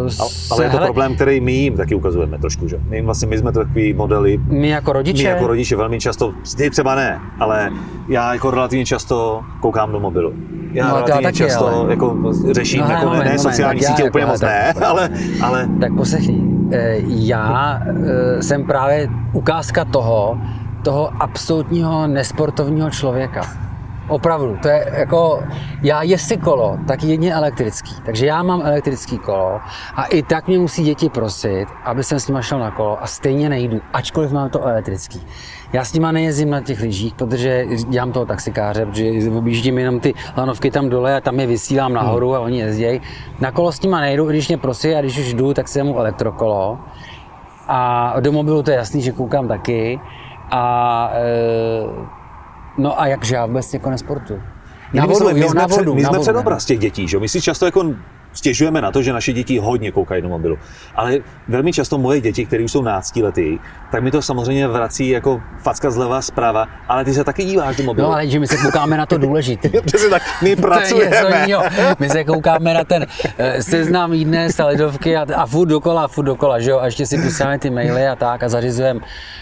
uh, ale je to hele, problém, který my jim taky ukazujeme trošku, že? My, vlastně, my jsme takový modely. My jako rodiče? My jako rodiče velmi často, ty třeba ne, ale já jako relativně často koukám do mobilu. Já no, taky, často ale... jako řeším, no, jako moment, ne, ne sociální moment, sítě úplně jako, moc ne, ale, ale... Tak poslechni, eh, já eh, jsem právě ukázka toho, toho absolutního nesportovního člověka. Opravdu, to je jako, já jestli kolo, tak jedně elektrický. Takže já mám elektrický kolo a i tak mě musí děti prosit, aby jsem s nima šel na kolo a stejně nejdu, ačkoliv mám to elektrický. Já s nima nejezdím na těch lyžích, protože dělám toho taxikáře, protože objíždím jenom ty lanovky tam dole a tam je vysílám nahoru a oni jezdí. Na kolo s nima nejdu, když mě prosí a když už jdu, tak si mu elektrokolo. A do mobilu to je jasný, že koukám taky. A e, No a jakže já vůbec jako nesportu. Na vodu, my jo, jsme, na vodu, my jsme předobraz těch dětí, že? My si často jako stěžujeme na to, že naše děti hodně koukají do mobilu. Ale velmi často moje děti, které už jsou náctiletý, tak mi to samozřejmě vrací jako facka zleva zprava, ale ty se taky díváš do mobilu. No ale že my se koukáme na to důležité. tak, my pracujeme. to my se koukáme na ten eh, seznam jídné sledovky a, a furt dokola, furt dokola, že jo, a ještě si písáme ty maily a tak a zařizujeme,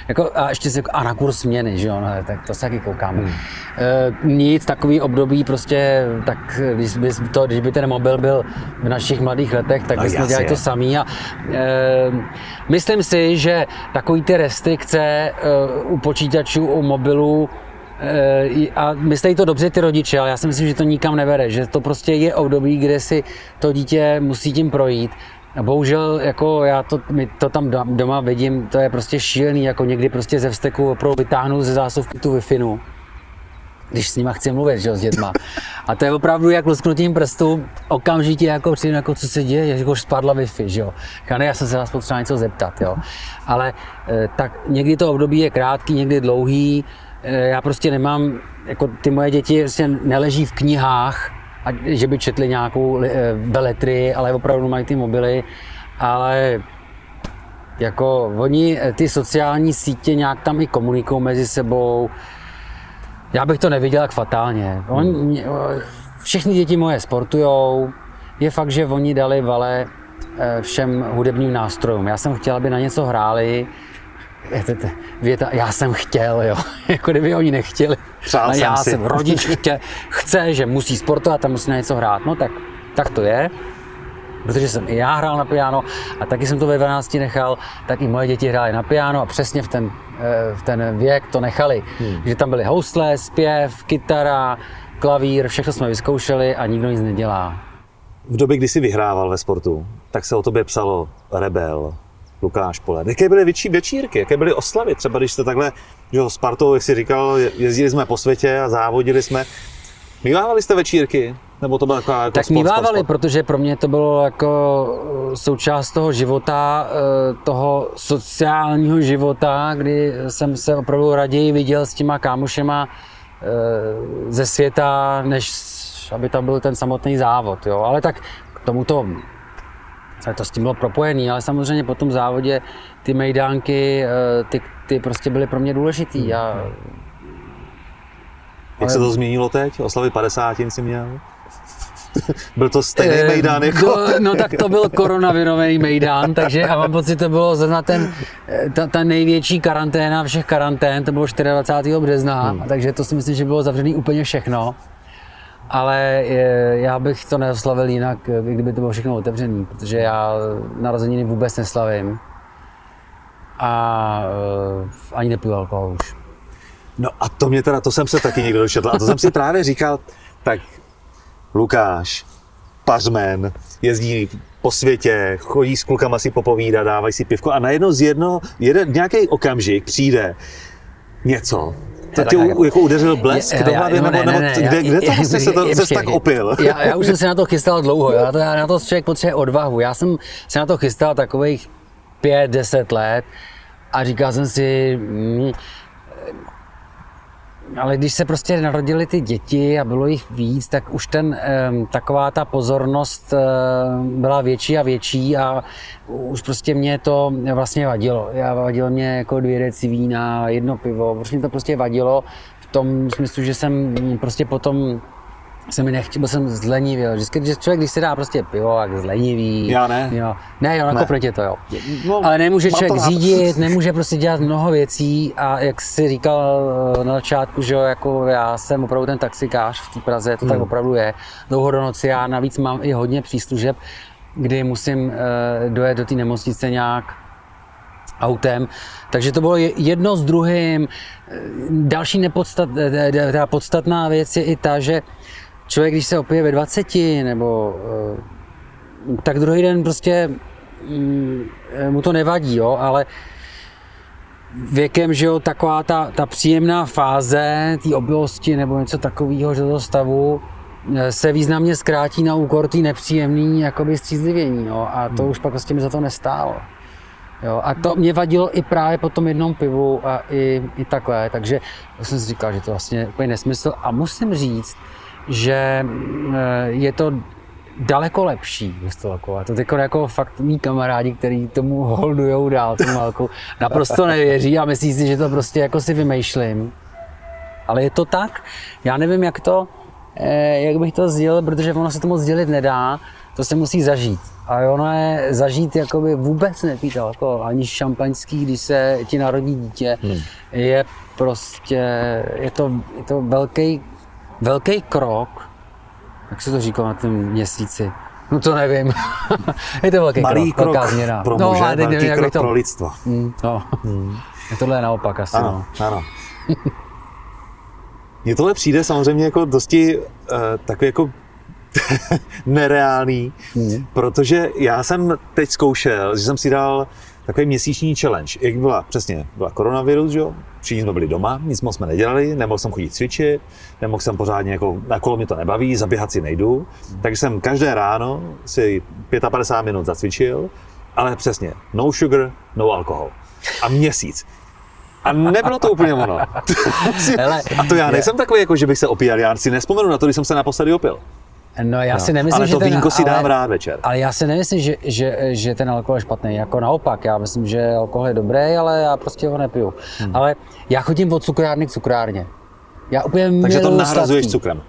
jako, a ještě si, a na kurz směny, že jo, no, tak to se taky koukáme. Hmm. E, nic, takový období prostě, tak když by, to, když by ten mobil byl v našich mladých letech, tak no, bychom dělali to samý. A, e, myslím si, že takový ty restrikce e, u počítačů, u mobilů, e, a myslí to dobře ty rodiče, ale já si myslím, že to nikam nevede, že to prostě je období, kde si to dítě musí tím projít. A bohužel, jako já to, my to tam doma vidím, to je prostě šílený, jako někdy prostě ze vzteku opravdu vytáhnu ze zásuvky tu wi když s nima chci mluvit, že jo, s dětma. A to je opravdu jak lusknutím prstu, okamžitě jako přijde, jako co se děje, jako spadla Wi-Fi, že jo. Já, ne, já jsem se vás potřeboval něco zeptat, jo. Ale eh, tak někdy to období je krátký, někdy dlouhý, eh, já prostě nemám, jako ty moje děti prostě neleží v knihách, a, že by četli nějakou beletry, ale opravdu mají ty mobily, ale jako oni ty sociální sítě nějak tam i komunikují mezi sebou, já bych to neviděl jak fatálně. On, všichni děti moje sportujou. Je fakt, že oni dali vale eh, všem hudebním nástrojům. Já jsem chtěl, aby na něco hráli. Věta, já jsem chtěl, jo. jako kdyby oni nechtěli. Přál já jsem, jsem rodič chtě, chce, že musí sportovat a musí na něco hrát. No tak, tak to je protože jsem i já hrál na piano a taky jsem to ve 12 nechal, tak i moje děti hrály na piano a přesně v ten, eh, v ten věk to nechali. Hmm. Že tam byly housle, zpěv, kytara, klavír, všechno jsme vyzkoušeli a nikdo nic nedělá. V době, kdy jsi vyhrával ve sportu, tak se o tobě psalo Rebel, Lukáš Pole. Jaké byly větší večírky, jaké byly oslavy? Třeba když jste takhle, že Spartou, jak jsi říkal, jezdili jsme po světě a závodili jsme. Mívávali jste večírky? Nebo to bylo jako, jako Tak sport, mývávali, sport, sport. protože pro mě to bylo jako eh, součást toho života, eh, toho sociálního života, kdy jsem se opravdu raději viděl s těma kámošema eh, ze světa, než aby tam byl ten samotný závod. Jo. Ale tak k tomuto to s tím bylo propojený, ale samozřejmě po tom závodě ty mejdánky, ty, ty prostě byly pro mě důležitý. Já, Jak ale... se to změnilo teď? Oslavy 50 si měl? byl to stejný e, Mejdán jako... To, no tak to byl koronavirový Mejdán, takže a mám pocit, to bylo zrovna ten, eh, ta, ta největší karanténa všech karantén, to bylo 24. března, hmm. takže to si myslím, že bylo zavřený úplně všechno. Ale je, já bych to neoslavil jinak, kdyby to bylo všechno otevřené, protože já narozeniny vůbec neslavím. A ani nepiju alkohol už. No a to mě teda, to jsem se taky někdo dočetl. A to jsem si právě říkal, tak Lukáš, pařmen, jezdí po světě, chodí s klukama si popovídat, dávají si pivko a najednou z jedno, jeden, nějaký okamžik přijde něco, to tě jako udeřil blesk do hlavy, nebo, nebo kde, kde to vlastně se to se tak opil? Já, já už jsem se na to chystal dlouho, já, to, já na to člověk potřebuje odvahu. Já jsem se na to chystal takových pět, deset let a říkal jsem si, mm, ale když se prostě narodili ty děti a bylo jich víc, tak už ten, taková ta pozornost byla větší a větší a už prostě mě to vlastně vadilo. Já vadilo mě jako dvě deci vína, jedno pivo, prostě mě to prostě vadilo v tom smyslu, že jsem prostě potom se mi nechtěl, byl jsem zlenivý. Vždycky, když člověk, když si dá prostě pivo, tak zlenivý. Já ne. Jo. Ne, jo, nakopne tě to, jo. No, Ale nemůže člověk řídit, nemůže prostě dělat mnoho věcí a jak si říkal eh, na začátku, že jo, jako já jsem opravdu ten taxikář v té Praze, to hmm. tak opravdu je. Dlouho do noci, já navíc mám i hodně příslužeb, kdy musím eh, dojet do té nemocnice nějak autem. Takže to bylo jedno s druhým. Další nepodstat, ta podstatná věc je i ta, že člověk, když se opije ve 20 nebo tak druhý den prostě mm, mu to nevadí, jo, ale věkem, že jo, taková ta, ta příjemná fáze té obylosti nebo něco takového, že toho stavu eh, se významně zkrátí na úkor té nepříjemný jakoby střízlivění, jo, a to hmm. už pak prostě mi za to nestálo. Jo, a to mě vadilo i právě po tom jednom pivu a i, i takhle, takže jsem si říkal, že to vlastně úplně nesmysl a musím říct, že eh, je to daleko lepší A To teď jako fakt mý kamarádi, kteří tomu holdujou dál, tomu alku, naprosto nevěří a myslí si, že to prostě jako si vymýšlím. Ale je to tak. Já nevím, jak to, eh, jak bych to sdělil, protože ono se to moc sdělit nedá, to se musí zažít. A ono je zažít jakoby vůbec nepít alkohol, ani šampaňský, když se ti narodí dítě, hmm. je prostě, je to, je to velký, velký krok, jak se to říká na tom měsíci? No to nevím. je to velký Malý krok, krok žena. pro muže, no, velký nevím, krok to... pro lidstvo. Mm, no. mm. Tohle je naopak asi. Ano, no. ano. Mně tohle přijde samozřejmě jako dosti uh, takový jako nereálný, mm. protože já jsem teď zkoušel, že jsem si dal takový měsíční challenge. Jak byla přesně, byla koronavirus, že jo? Všichni jsme byli doma, nic moc jsme nedělali, nemohl jsem chodit cvičit, nemohl jsem pořádně, jako, na kolo mě to nebaví, zaběhat si nejdu. Takže jsem každé ráno si 55 minut zacvičil, ale přesně, no sugar, no alkohol. A měsíc. A nebylo to úplně ono. a to já nejsem takový, jako že bych se opíjal, já si nespomenu na to, když jsem se naposledy opil. No já no. si nemyslím, ale to že ten, vínko si dám ale, rád večer. Ale já si nemyslím, že, že, že ten alkohol je špatný. Jako naopak, já myslím, že alkohol je dobrý, ale já prostě ho nepiju. Hmm. Ale já chodím od cukrárny k cukrárně. Já úplně Takže to nahrazuješ sladký. cukrem.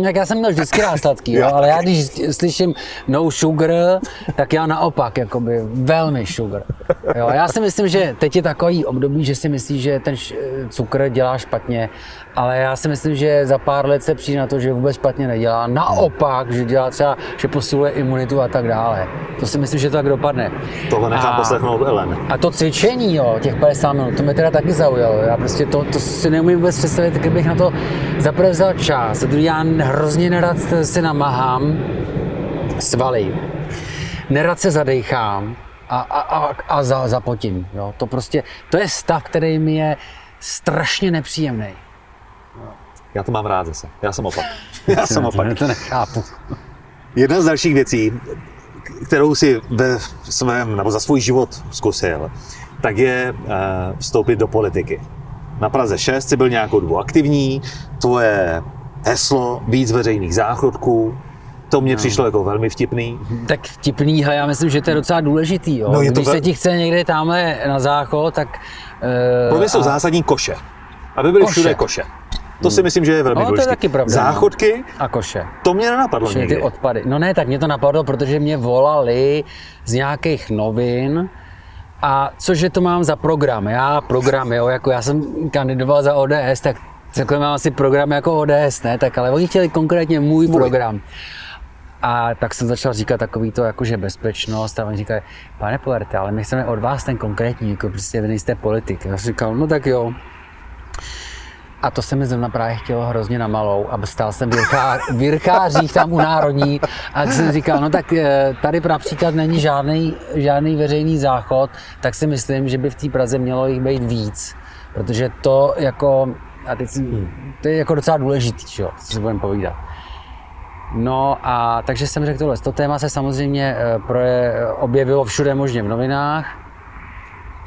Jak já jsem měl vždycky rád sladký, jo, ale já když slyším no sugar, tak já naopak, jakoby velmi sugar. Jo, já si myslím, že teď je takový období, že si myslí, že ten cukr dělá špatně, ale já si myslím, že za pár let se přijde na to, že vůbec špatně nedělá. Naopak, že dělá třeba, že posiluje imunitu a tak dále. To si myslím, že to tak dopadne. Tohle nechám poslechnout Ellen. A to cvičení, jo, těch 50 minut, to mě teda taky zaujalo. Já prostě to, to si neumím vůbec představit, kdybych na to zaprvé vzal čas. Druhý já hrozně nerad se namahám svaly. Nerad se zadechám a, a, a, a za, zapotím. Jo. To prostě, to je stav, který mi je strašně nepříjemný. Já to mám rád zase. Já jsem opak. Já jsem opak. To nechápu. Jedna z dalších věcí, kterou si ve svém, nebo za svůj život zkusil, tak je uh, vstoupit do politiky. Na Praze 6 jsi byl nějakou dobu aktivní, tvoje heslo víc veřejných záchodků, to mě no. přišlo jako velmi vtipný. Tak vtipný, ale já myslím, že to je docela důležitý. Jo? No, je to Když ve... se ti chce někde tamhle na záchod, tak... Uh, Pro mě jsou a... zásadní koše. Aby byly koše. všude koše. To si myslím, že je velmi no, důležité. To je taky pravda. No. Záchodky a koše. To mě nenapadlo Vše ty odpady. No ne, tak mě to napadlo, protože mě volali z nějakých novin, a cože to mám za program? Já program, jo, jako já jsem kandidoval za ODS, tak takhle mám asi program jako ODS, ne? Tak ale oni chtěli konkrétně můj, program. A tak jsem začal říkat takový to, jakože bezpečnost a oni říkají, pane Polerte, ale my chceme od vás ten konkrétní, jako prostě vy nejste politik. Já jsem říkal, no tak jo. A to se mi zrovna právě chtělo hrozně na malou a stál jsem v Jirkářích tam u Národní a jsem říkal, no tak eh, tady například není žádný, žádný veřejný záchod, tak si myslím, že by v té Praze mělo jich být víc. Protože to jako, a teď, to je jako docela důležitý, čo, co si budeme povídat. No a takže jsem řekl tohle. To téma se samozřejmě eh, proje, objevilo všude možně v novinách,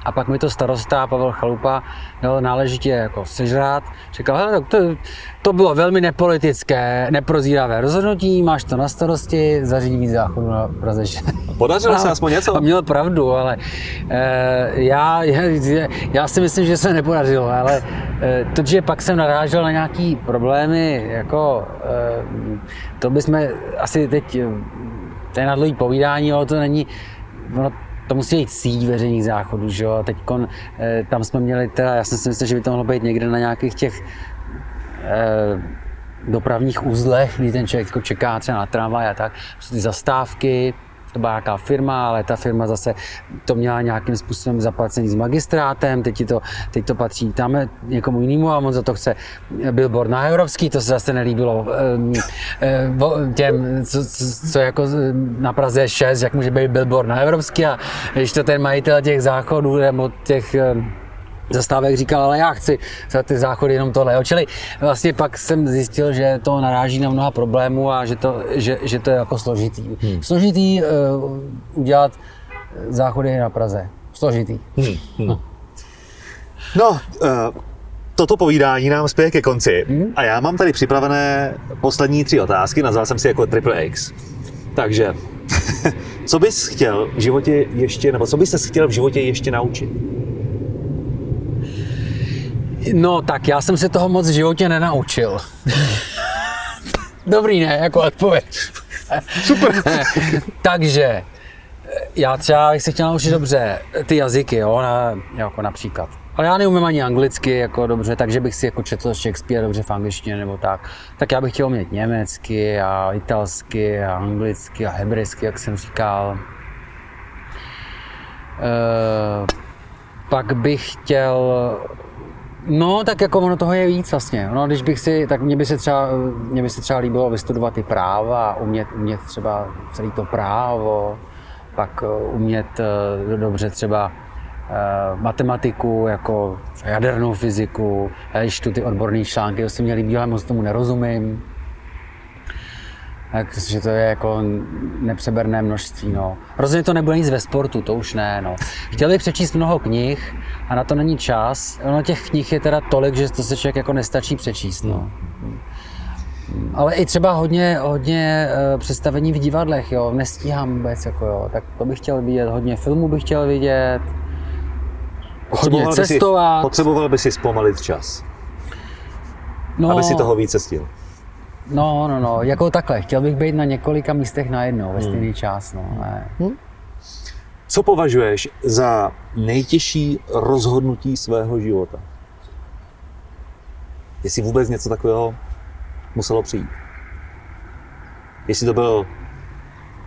a pak mi to starosta Pavel Chalupa dal náležitě jako sežrát. Říkal, hele, to, to bylo velmi nepolitické, neprozíravé rozhodnutí, máš to na starosti, zařídí víc záchodu na Praze Podařilo se aspoň něco? A měl pravdu, ale e, já, já, já, si myslím, že se nepodařilo, ale e, to, že pak jsem narážel na nějaký problémy, jako e, to bychom asi teď, to je nadlouhý povídání, ale to není, ono to musí být síť veřejných záchodů, že jo? Teď eh, tam jsme měli, teda, já jsem si myslel, že by to mohlo být někde na nějakých těch eh, dopravních uzlech, kdy ten člověk jako čeká třeba na tramvaj a tak, prostě ty zastávky, to byla nějaká firma, ale ta firma zase to měla nějakým způsobem zaplacený s magistrátem, teď to, teď to patří tam někomu jinému a on za to chce billboard na evropský, to se zase nelíbilo těm, co, co, jako na Praze 6, jak může být billboard na evropský a když to ten majitel těch záchodů nebo těch zastávek říkal, ale já chci za ty záchody jenom tohle. Jo. Čili vlastně pak jsem zjistil, že to naráží na mnoha problémů a že to, že, že to je jako složitý. Hmm. Složitý uh, udělat záchody na Praze. Složitý. Hmm. Hmm. No, no uh, toto povídání nám spěje ke konci. Hmm. A já mám tady připravené poslední tři otázky, nazval jsem si jako Triple X. Takže, co bys chtěl v životě ještě, nebo co bys se chtěl v životě ještě naučit? No tak já jsem se toho moc v životě nenaučil. Dobrý, ne? Jako odpověď. Super. Takže já třeba bych se chtěl naučit dobře ty jazyky, jo, na, jako například. Ale já neumím ani anglicky jako dobře, takže bych si jako četl Shakespeare dobře v angličtině nebo tak. Tak já bych chtěl umět německy a italsky a anglicky a hebrejsky, jak jsem říkal. E, pak bych chtěl No, tak jako ono toho je víc vlastně. No, když bych si, tak mě by se třeba, mě by se třeba líbilo vystudovat ty práva, umět, umět třeba celý to právo, pak eh, umět eh, dobře třeba eh, matematiku, jako jadernou fyziku, já čtu ty odborné články, to se mě líbí, ale moc tomu nerozumím. Takže to je jako nepřeberné množství. No. Rozhodně to nebude nic ve sportu, to už ne. No. Chtěl bych přečíst mnoho knih a na to není čas. Ono těch knih je teda tolik, že to se člověk jako nestačí přečíst. No. Ale i třeba hodně, hodně eh, představení v divadlech, jo, nestíhám vůbec, jako jo, tak to bych chtěl vidět, hodně filmů bych chtěl vidět, hodně cestovat. By si, potřeboval by si zpomalit čas, no, aby si toho více stihl. No, no, no, jako takhle. Chtěl bych být na několika místech najednou ve stejný hmm. čas. No, ne. Hmm. Co považuješ za nejtěžší rozhodnutí svého života? Jestli vůbec něco takového muselo přijít? Jestli to byl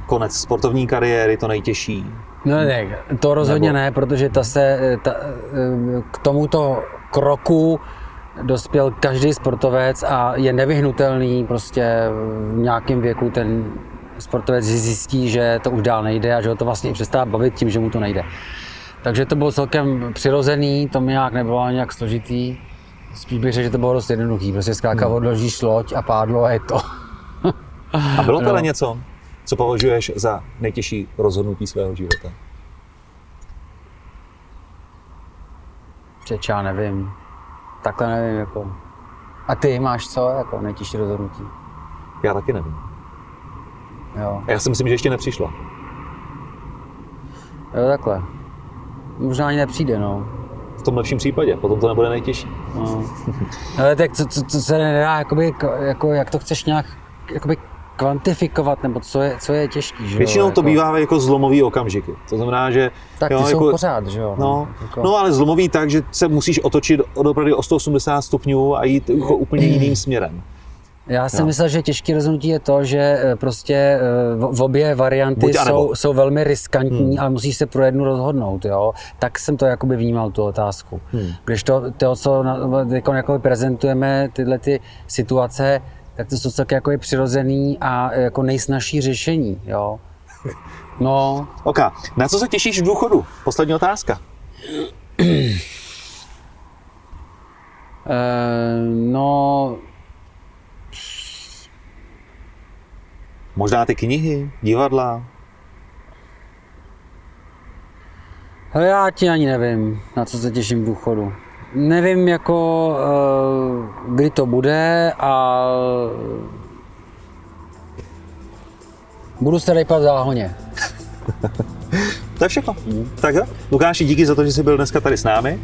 konec sportovní kariéry, to nejtěžší? No ne, to rozhodně Nebo... ne, protože ta se ta, k tomuto kroku dospěl každý sportovec a je nevyhnutelný prostě v nějakém věku ten sportovec zjistí, že to už dál nejde a že ho to vlastně přestává bavit tím, že mu to nejde. Takže to bylo celkem přirozený, to mi nějak nebylo nějak složitý. Spíš bych řekl, že to bylo dost jednoduchý. Prostě zkrátka hmm. odložíš loď a pádlo a je to. a bylo to no. něco, co považuješ za nejtěžší rozhodnutí svého života? Přeč já nevím. Takhle nevím, jako. A ty máš co, jako nejtěžší rozhodnutí? Já taky nevím. Jo. A já si myslím, že ještě nepřišla. Jo, takhle. Možná ani nepřijde, no. V tom lepším případě, potom to nebude nejtěžší. No. Ale tak co, co, co se nedá, jakoby, jako, jak to chceš nějak jakoby kvantifikovat, nebo co je, co je těžký, že Většinou jo? to jako... bývá jako zlomový okamžiky. To znamená, že... Tak ty jo, jsou jako, pořád, že jo? No, jako... no, ale zlomový tak, že se musíš otočit od opravdu o 180 stupňů a jít jako úplně jiným směrem. Já jsem no. myslel, že těžké rozhodnutí je to, že eh, prostě eh, v obě varianty jsou, jsou velmi riskantní, hmm. ale musíš se pro jednu rozhodnout, jo. Tak jsem to jakoby vnímal, tu otázku. Hmm. Když to, to co jako, jako prezentujeme, tyhle ty situace, tak to jsou celkem jako je přirozený a jako nejsnažší řešení, jo. No. Ok, na co se těšíš v důchodu? Poslední otázka. Uh, no, Možná ty knihy, divadla? Ale já ti ani nevím, na co se těším v důchodu. Nevím, jako, uh, kdy to bude a budu se v záhoně. to je všechno. Mm. Tak jo. Lukáši, díky za to, že jsi byl dneska tady s námi.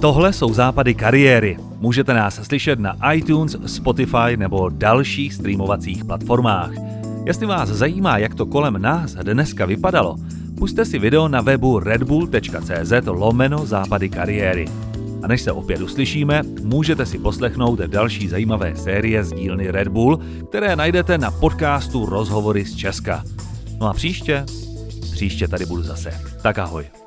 Tohle jsou západy kariéry. Můžete nás slyšet na iTunes, Spotify nebo dalších streamovacích platformách. Jestli vás zajímá, jak to kolem nás dneska vypadalo, puste si video na webu redbull.cz lomeno západy kariéry. A než se opět uslyšíme, můžete si poslechnout další zajímavé série z dílny Red Bull, které najdete na podcastu Rozhovory z Česka. No a příště? Příště tady budu zase. Tak ahoj.